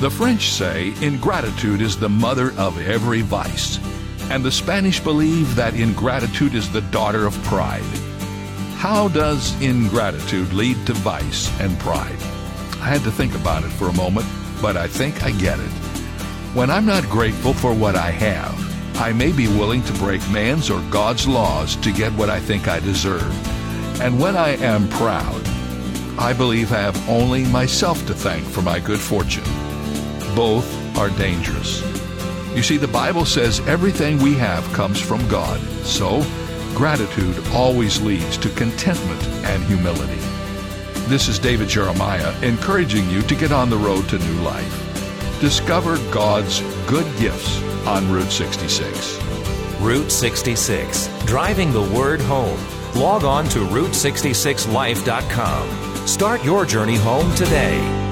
The French say ingratitude is the mother of every vice, and the Spanish believe that ingratitude is the daughter of pride. How does ingratitude lead to vice and pride? I had to think about it for a moment, but I think I get it. When I'm not grateful for what I have, I may be willing to break man's or God's laws to get what I think I deserve. And when I am proud, I believe I have only myself to thank for my good fortune. Both are dangerous. You see, the Bible says everything we have comes from God. So, gratitude always leads to contentment and humility. This is David Jeremiah encouraging you to get on the road to new life. Discover God's good gifts on Route 66. Route 66, driving the word home. Log on to Route66Life.com. Start your journey home today.